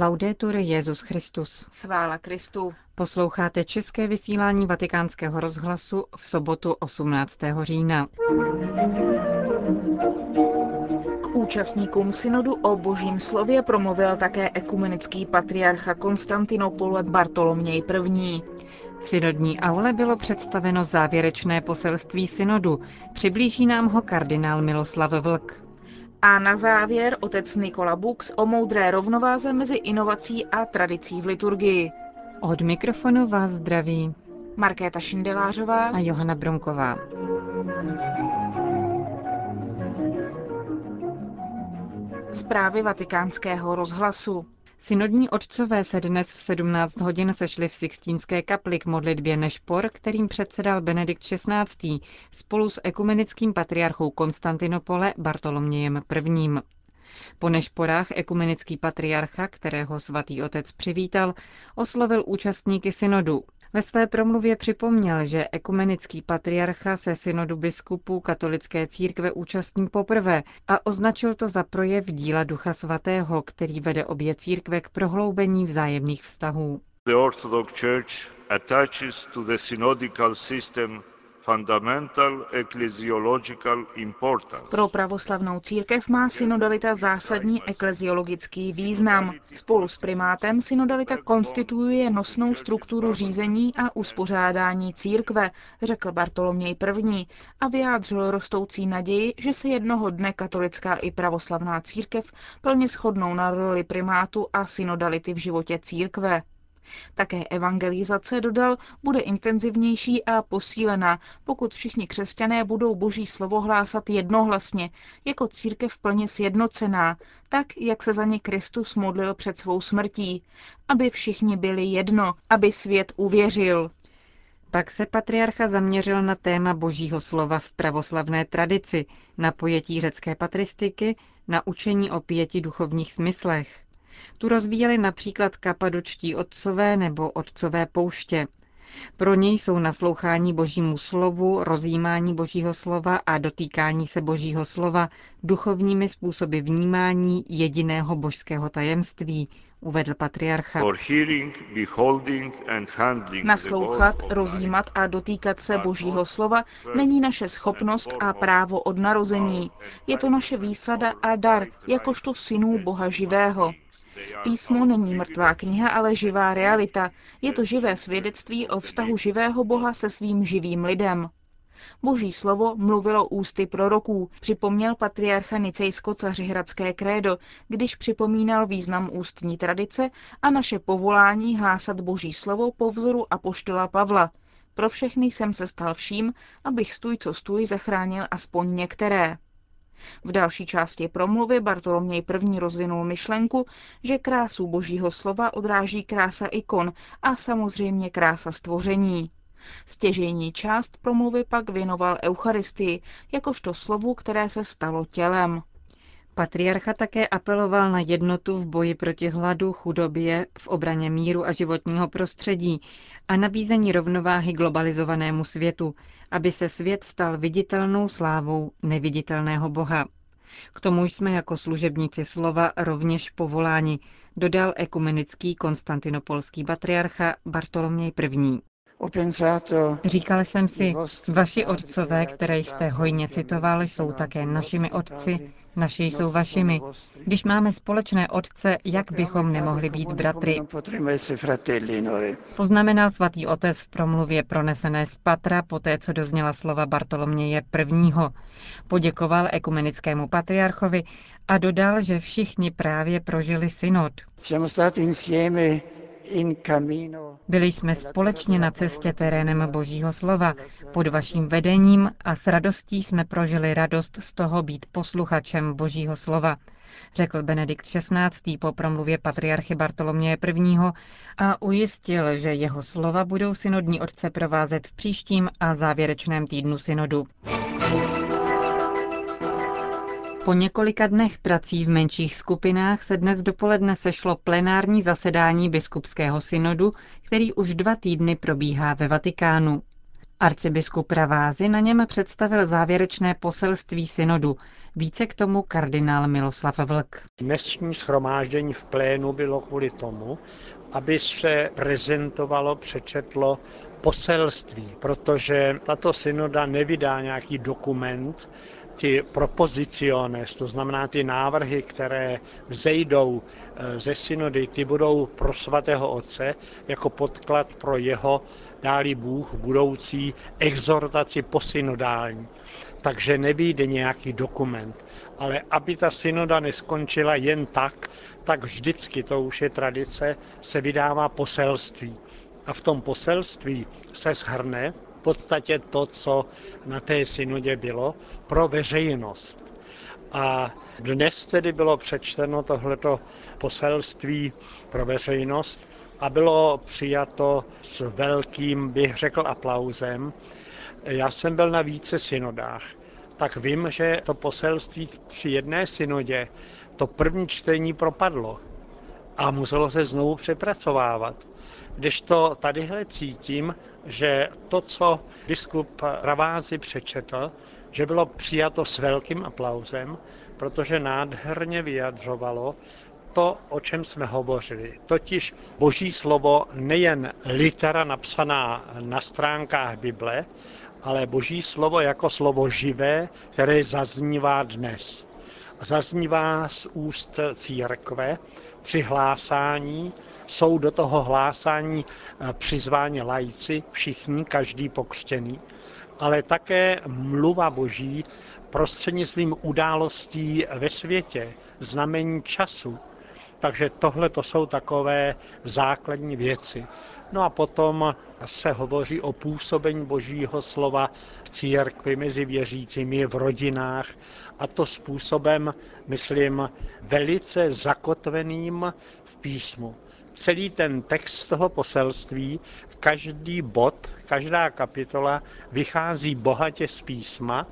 Laudetur Jezus Christus. Chvála Kristu. Posloucháte české vysílání Vatikánského rozhlasu v sobotu 18. října. K účastníkům synodu o božím slově promluvil také ekumenický patriarcha Konstantinopole Bartoloměj I. V synodní aule bylo představeno závěrečné poselství synodu. Přiblíží nám ho kardinál Miloslav Vlk. A na závěr otec Nikola Bux o moudré rovnováze mezi inovací a tradicí v liturgii. Od mikrofonu vás zdraví Markéta Šindelářová a Johana Bronková. Zprávy vatikánského rozhlasu. Synodní otcové se dnes v 17 hodin sešli v Sixtínské kapli k modlitbě Nešpor, kterým předsedal Benedikt XVI. spolu s ekumenickým patriarchou Konstantinopole Bartolomějem I. Po nešporách ekumenický patriarcha, kterého svatý otec přivítal, oslovil účastníky synodu. Ve své promluvě připomněl, že ekumenický patriarcha se synodu biskupů katolické církve účastní poprvé a označil to za projev díla Ducha Svatého, který vede obě církve k prohloubení vzájemných vztahů. The Orthodox Church attaches to the synodical system pro pravoslavnou církev má synodalita zásadní ekleziologický význam. Spolu s primátem synodalita konstituuje nosnou strukturu řízení a uspořádání církve, řekl Bartoloměj I. a vyjádřil rostoucí naději, že se jednoho dne katolická i pravoslavná církev plně shodnou na roli primátu a synodality v životě církve. Také evangelizace, dodal, bude intenzivnější a posílená, pokud všichni křesťané budou boží slovo hlásat jednohlasně, jako církev plně sjednocená, tak, jak se za ně Kristus modlil před svou smrtí, aby všichni byli jedno, aby svět uvěřil. Pak se patriarcha zaměřil na téma božího slova v pravoslavné tradici, na pojetí řecké patristiky, na učení o pěti duchovních smyslech. Tu rozvíjeli například kapadočtí otcové nebo otcové pouště. Pro něj jsou naslouchání božímu slovu, rozjímání božího slova a dotýkání se božího slova duchovními způsoby vnímání jediného božského tajemství, uvedl patriarcha. Naslouchat, rozjímat a dotýkat se božího slova není naše schopnost a právo od narození. Je to naše výsada a dar, jakožto synů Boha živého. Písmo není mrtvá kniha, ale živá realita. Je to živé svědectví o vztahu živého Boha se svým živým lidem. Boží slovo mluvilo ústy proroků, připomněl patriarcha Nicejsko-Cařihradské krédo, když připomínal význam ústní tradice a naše povolání hlásat Boží slovo po vzoru apoštola Pavla. Pro všechny jsem se stal vším, abych stůj co stůj zachránil aspoň některé. V další části promluvy Bartoloměj první rozvinul myšlenku, že krásu božího slova odráží krása ikon a samozřejmě krása stvoření. Stěžejní část promluvy pak věnoval Eucharistii, jakožto slovu, které se stalo tělem. Patriarcha také apeloval na jednotu v boji proti hladu, chudobě, v obraně míru a životního prostředí a nabízení rovnováhy globalizovanému světu, aby se svět stal viditelnou slávou neviditelného Boha. K tomu jsme jako služebníci slova rovněž povoláni, dodal ekumenický konstantinopolský patriarcha Bartoloměj I. Říkal jsem si, vaši otcové, které jste hojně citovali, jsou také našimi otci, naši jsou vašimi. Když máme společné otce, jak bychom nemohli být bratry? Poznamenal svatý otec v promluvě pronesené z Patra, poté co dozněla slova Bartoloměje I. Poděkoval ekumenickému patriarchovi a dodal, že všichni právě prožili synod. Byli jsme společně na cestě terénem Božího slova, pod vaším vedením a s radostí jsme prožili radost z toho být posluchačem Božího slova, řekl Benedikt XVI. po promluvě patriarchy Bartoloměje I. a ujistil, že jeho slova budou synodní otce provázet v příštím a závěrečném týdnu synodu. Po několika dnech prací v menších skupinách se dnes dopoledne sešlo plenární zasedání biskupského synodu, který už dva týdny probíhá ve Vatikánu. Arcibiskup Ravázy na něm představil závěrečné poselství synodu. Více k tomu kardinál Miloslav Vlk. Dnešní schromáždění v plénu bylo kvůli tomu, aby se prezentovalo, přečetlo poselství, protože tato synoda nevydá nějaký dokument, ty propoziciones, to znamená ty návrhy, které vzejdou eh, ze synody, ty budou pro svatého otce jako podklad pro jeho, dálí Bůh, budoucí exhortaci posynodální. Takže nevíde nějaký dokument. Ale aby ta synoda neskončila jen tak, tak vždycky, to už je tradice, se vydává poselství. A v tom poselství se shrne podstatě to, co na té synodě bylo pro veřejnost. A dnes tedy bylo přečteno tohleto poselství pro veřejnost a bylo přijato s velkým, bych řekl, aplauzem. Já jsem byl na více synodách, tak vím, že to poselství při jedné synodě, to první čtení propadlo a muselo se znovu přepracovávat. Když to tadyhle cítím, že to, co biskup Ravázy přečetl, že bylo přijato s velkým aplauzem, protože nádherně vyjadřovalo to, o čem jsme hovořili. Totiž boží slovo nejen litera napsaná na stránkách Bible, ale boží slovo jako slovo živé, které zaznívá dnes. Zaznívá z úst církve při hlásání, jsou do toho hlásání eh, přizváni lajci, všichni, každý pokřtěný, ale také mluva boží prostřednictvím událostí ve světě, znamení času. Takže tohle to jsou takové základní věci. No a potom se hovoří o působení Božího slova v církvi mezi věřícími, v rodinách a to způsobem, myslím, velice zakotveným v písmu. Celý ten text toho poselství, každý bod, každá kapitola vychází bohatě z písma,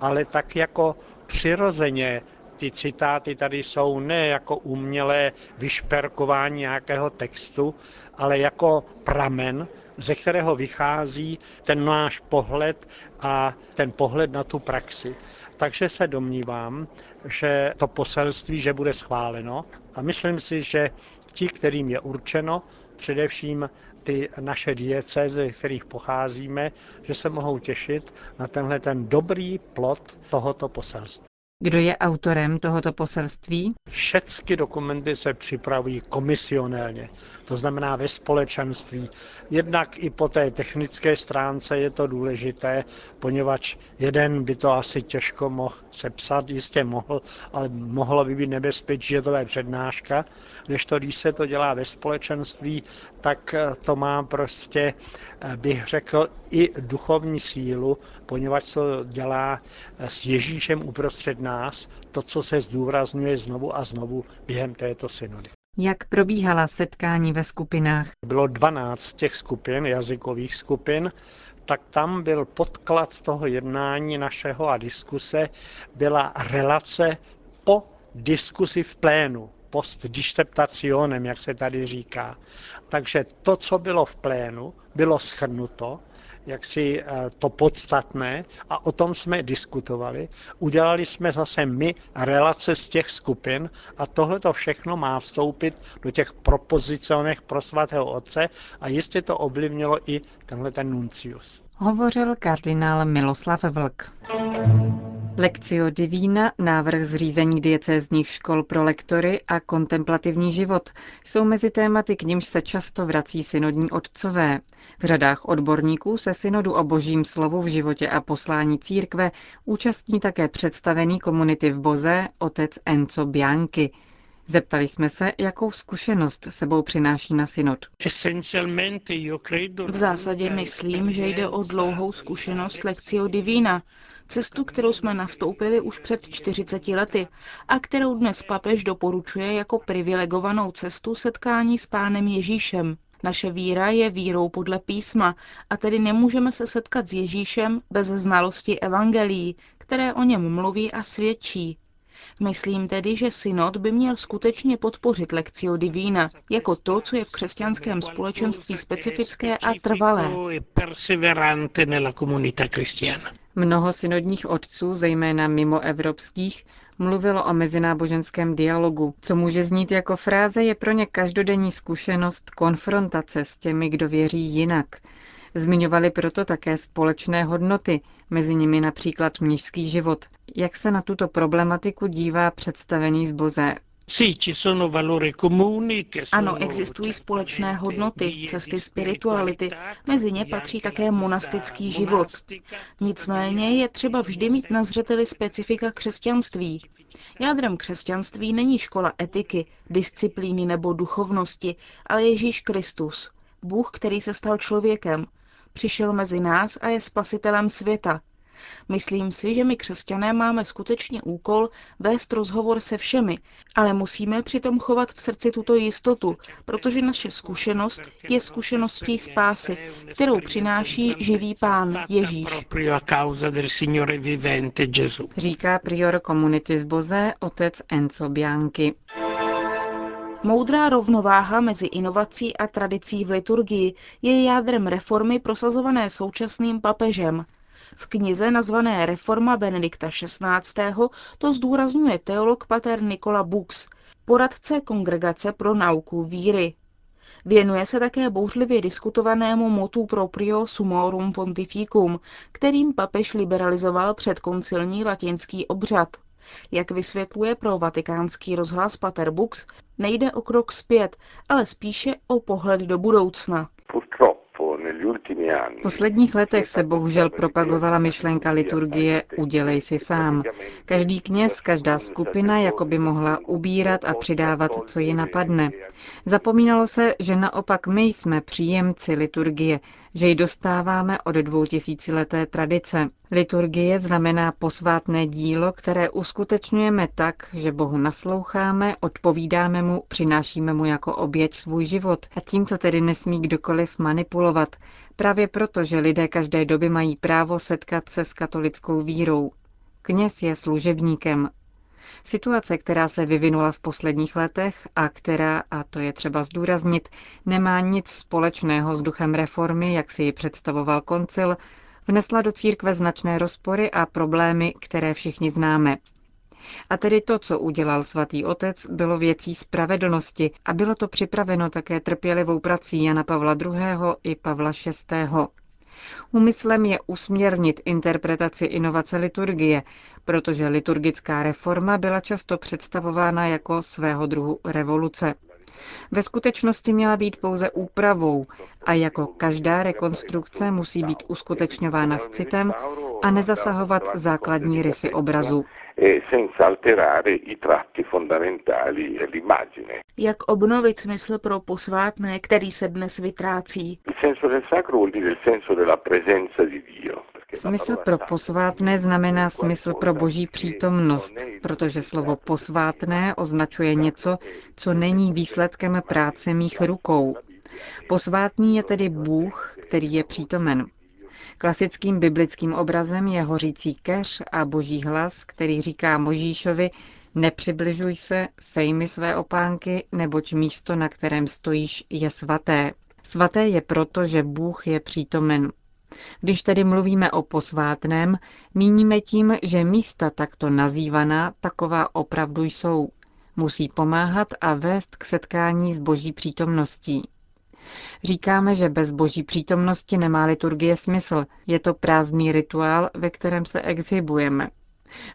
ale tak jako přirozeně ty citáty tady jsou ne jako umělé vyšperkování nějakého textu, ale jako pramen, ze kterého vychází ten náš pohled a ten pohled na tu praxi. Takže se domnívám, že to poselství, že bude schváleno a myslím si, že ti, kterým je určeno, především ty naše diece, ze kterých pocházíme, že se mohou těšit na tenhle ten dobrý plot tohoto poselství. Kdo je autorem tohoto poselství? Všechny dokumenty se připravují komisionálně, to znamená ve společenství. Jednak i po té technické stránce je to důležité, poněvadž jeden by to asi těžko mohl sepsat, jistě mohl, ale mohlo by být nebezpečí, že to je přednáška. Když to, když se to dělá ve společenství, tak to má prostě, bych řekl, i duchovní sílu, poněvadž to dělá s Ježíšem uprostřed nás, to, co se zdůrazňuje znovu a znovu během této synody. Jak probíhala setkání ve skupinách? Bylo 12 těch skupin, jazykových skupin, tak tam byl podklad toho jednání našeho a diskuse, byla relace po diskusi v plénu, post disceptationem, jak se tady říká. Takže to, co bylo v plénu, bylo schrnuto jaksi eh, to podstatné a o tom jsme diskutovali. Udělali jsme zase my relace z těch skupin a tohle to všechno má vstoupit do těch propozicionech pro svatého otce a jistě to ovlivnilo i tenhle ten nuncius. Hovořil kardinál Miloslav Vlk. Lekcio Divina, návrh zřízení diecézních škol pro lektory a kontemplativní život jsou mezi tématy, k nimž se často vrací synodní otcové. V řadách odborníků se synodu o božím slovu v životě a poslání církve účastní také představený komunity v Boze otec Enzo Bianchi. Zeptali jsme se, jakou zkušenost sebou přináší na synod. V zásadě myslím, že jde o dlouhou zkušenost Lekcio Divina, cestu, kterou jsme nastoupili už před 40 lety a kterou dnes papež doporučuje jako privilegovanou cestu setkání s pánem Ježíšem. Naše víra je vírou podle písma a tedy nemůžeme se setkat s Ježíšem bez znalosti evangelií, které o něm mluví a svědčí. Myslím tedy, že synod by měl skutečně podpořit lekcio divína jako to, co je v křesťanském společenství specifické a trvalé. Mnoho synodních otců, zejména mimo evropských, mluvilo o mezináboženském dialogu. Co může znít jako fráze, je pro ně každodenní zkušenost konfrontace s těmi, kdo věří jinak. Zmiňovali proto také společné hodnoty, mezi nimi například mnižský život. Jak se na tuto problematiku dívá představený zboze? Ano, existují společné hodnoty, cesty spirituality, mezi ně patří také monastický život. Nicméně je třeba vždy mít na zřeteli specifika křesťanství. Jádrem křesťanství není škola etiky, disciplíny nebo duchovnosti, ale Ježíš Kristus, Bůh, který se stal člověkem, přišel mezi nás a je spasitelem světa. Myslím si, že my křesťané máme skutečně úkol vést rozhovor se všemi, ale musíme přitom chovat v srdci tuto jistotu, protože naše zkušenost je zkušeností spásy, kterou přináší živý pán Ježíš. Říká prior komunity zboze otec Enzo Bianchi. Moudrá rovnováha mezi inovací a tradicí v liturgii je jádrem reformy prosazované současným papežem. V knize nazvané Reforma Benedikta XVI. to zdůrazňuje teolog pater Nikola Bux, poradce Kongregace pro nauku víry. Věnuje se také bouřlivě diskutovanému motu proprio sumorum pontificum, kterým papež liberalizoval předkoncilní latinský obřad. Jak vysvětluje pro vatikánský rozhlas Pater Bux, nejde o krok zpět, ale spíše o pohled do budoucna. V posledních letech se bohužel propagovala myšlenka liturgie udělej si sám. Každý kněz, každá skupina jako by mohla ubírat a přidávat, co ji napadne. Zapomínalo se, že naopak my jsme příjemci liturgie, že ji dostáváme od dvoutisícileté tradice. Liturgie znamená posvátné dílo, které uskutečňujeme tak, že Bohu nasloucháme, odpovídáme mu, přinášíme mu jako oběť svůj život a tím, co tedy nesmí kdokoliv manipulovat, právě proto, že lidé každé doby mají právo setkat se s katolickou vírou. Kněz je služebníkem. Situace, která se vyvinula v posledních letech a která, a to je třeba zdůraznit, nemá nic společného s duchem reformy, jak si ji představoval koncil, vnesla do církve značné rozpory a problémy, které všichni známe. A tedy to, co udělal svatý otec, bylo věcí spravedlnosti a bylo to připraveno také trpělivou prací Jana Pavla II. i Pavla VI. Úmyslem je usměrnit interpretaci inovace liturgie, protože liturgická reforma byla často představována jako svého druhu revoluce. Ve skutečnosti měla být pouze úpravou a jako každá rekonstrukce musí být uskutečňována s citem a nezasahovat základní rysy obrazu. Jak obnovit smysl pro posvátné, který se dnes vytrácí? Smysl pro posvátné znamená smysl pro boží přítomnost, protože slovo posvátné označuje něco, co není výsledkem práce mých rukou. Posvátný je tedy Bůh, který je přítomen. Klasickým biblickým obrazem je hořící keř a boží hlas, který říká Možíšovi, nepřibližuj se, sej mi své opánky, neboť místo, na kterém stojíš, je svaté. Svaté je proto, že Bůh je přítomen. Když tedy mluvíme o posvátném, míníme tím, že místa takto nazývaná taková opravdu jsou. Musí pomáhat a vést k setkání s boží přítomností. Říkáme, že bez boží přítomnosti nemá liturgie smysl. Je to prázdný rituál, ve kterém se exhibujeme.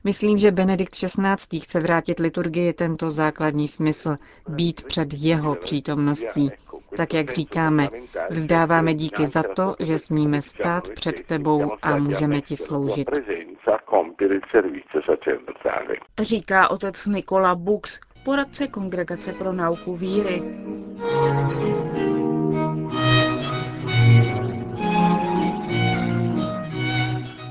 Myslím, že Benedikt XVI. chce vrátit liturgii tento základní smysl, být před jeho přítomností. Tak jak říkáme, vzdáváme díky za to, že smíme stát před tebou a můžeme ti sloužit. Říká otec Nikola Bux, poradce Kongregace pro nauku víry.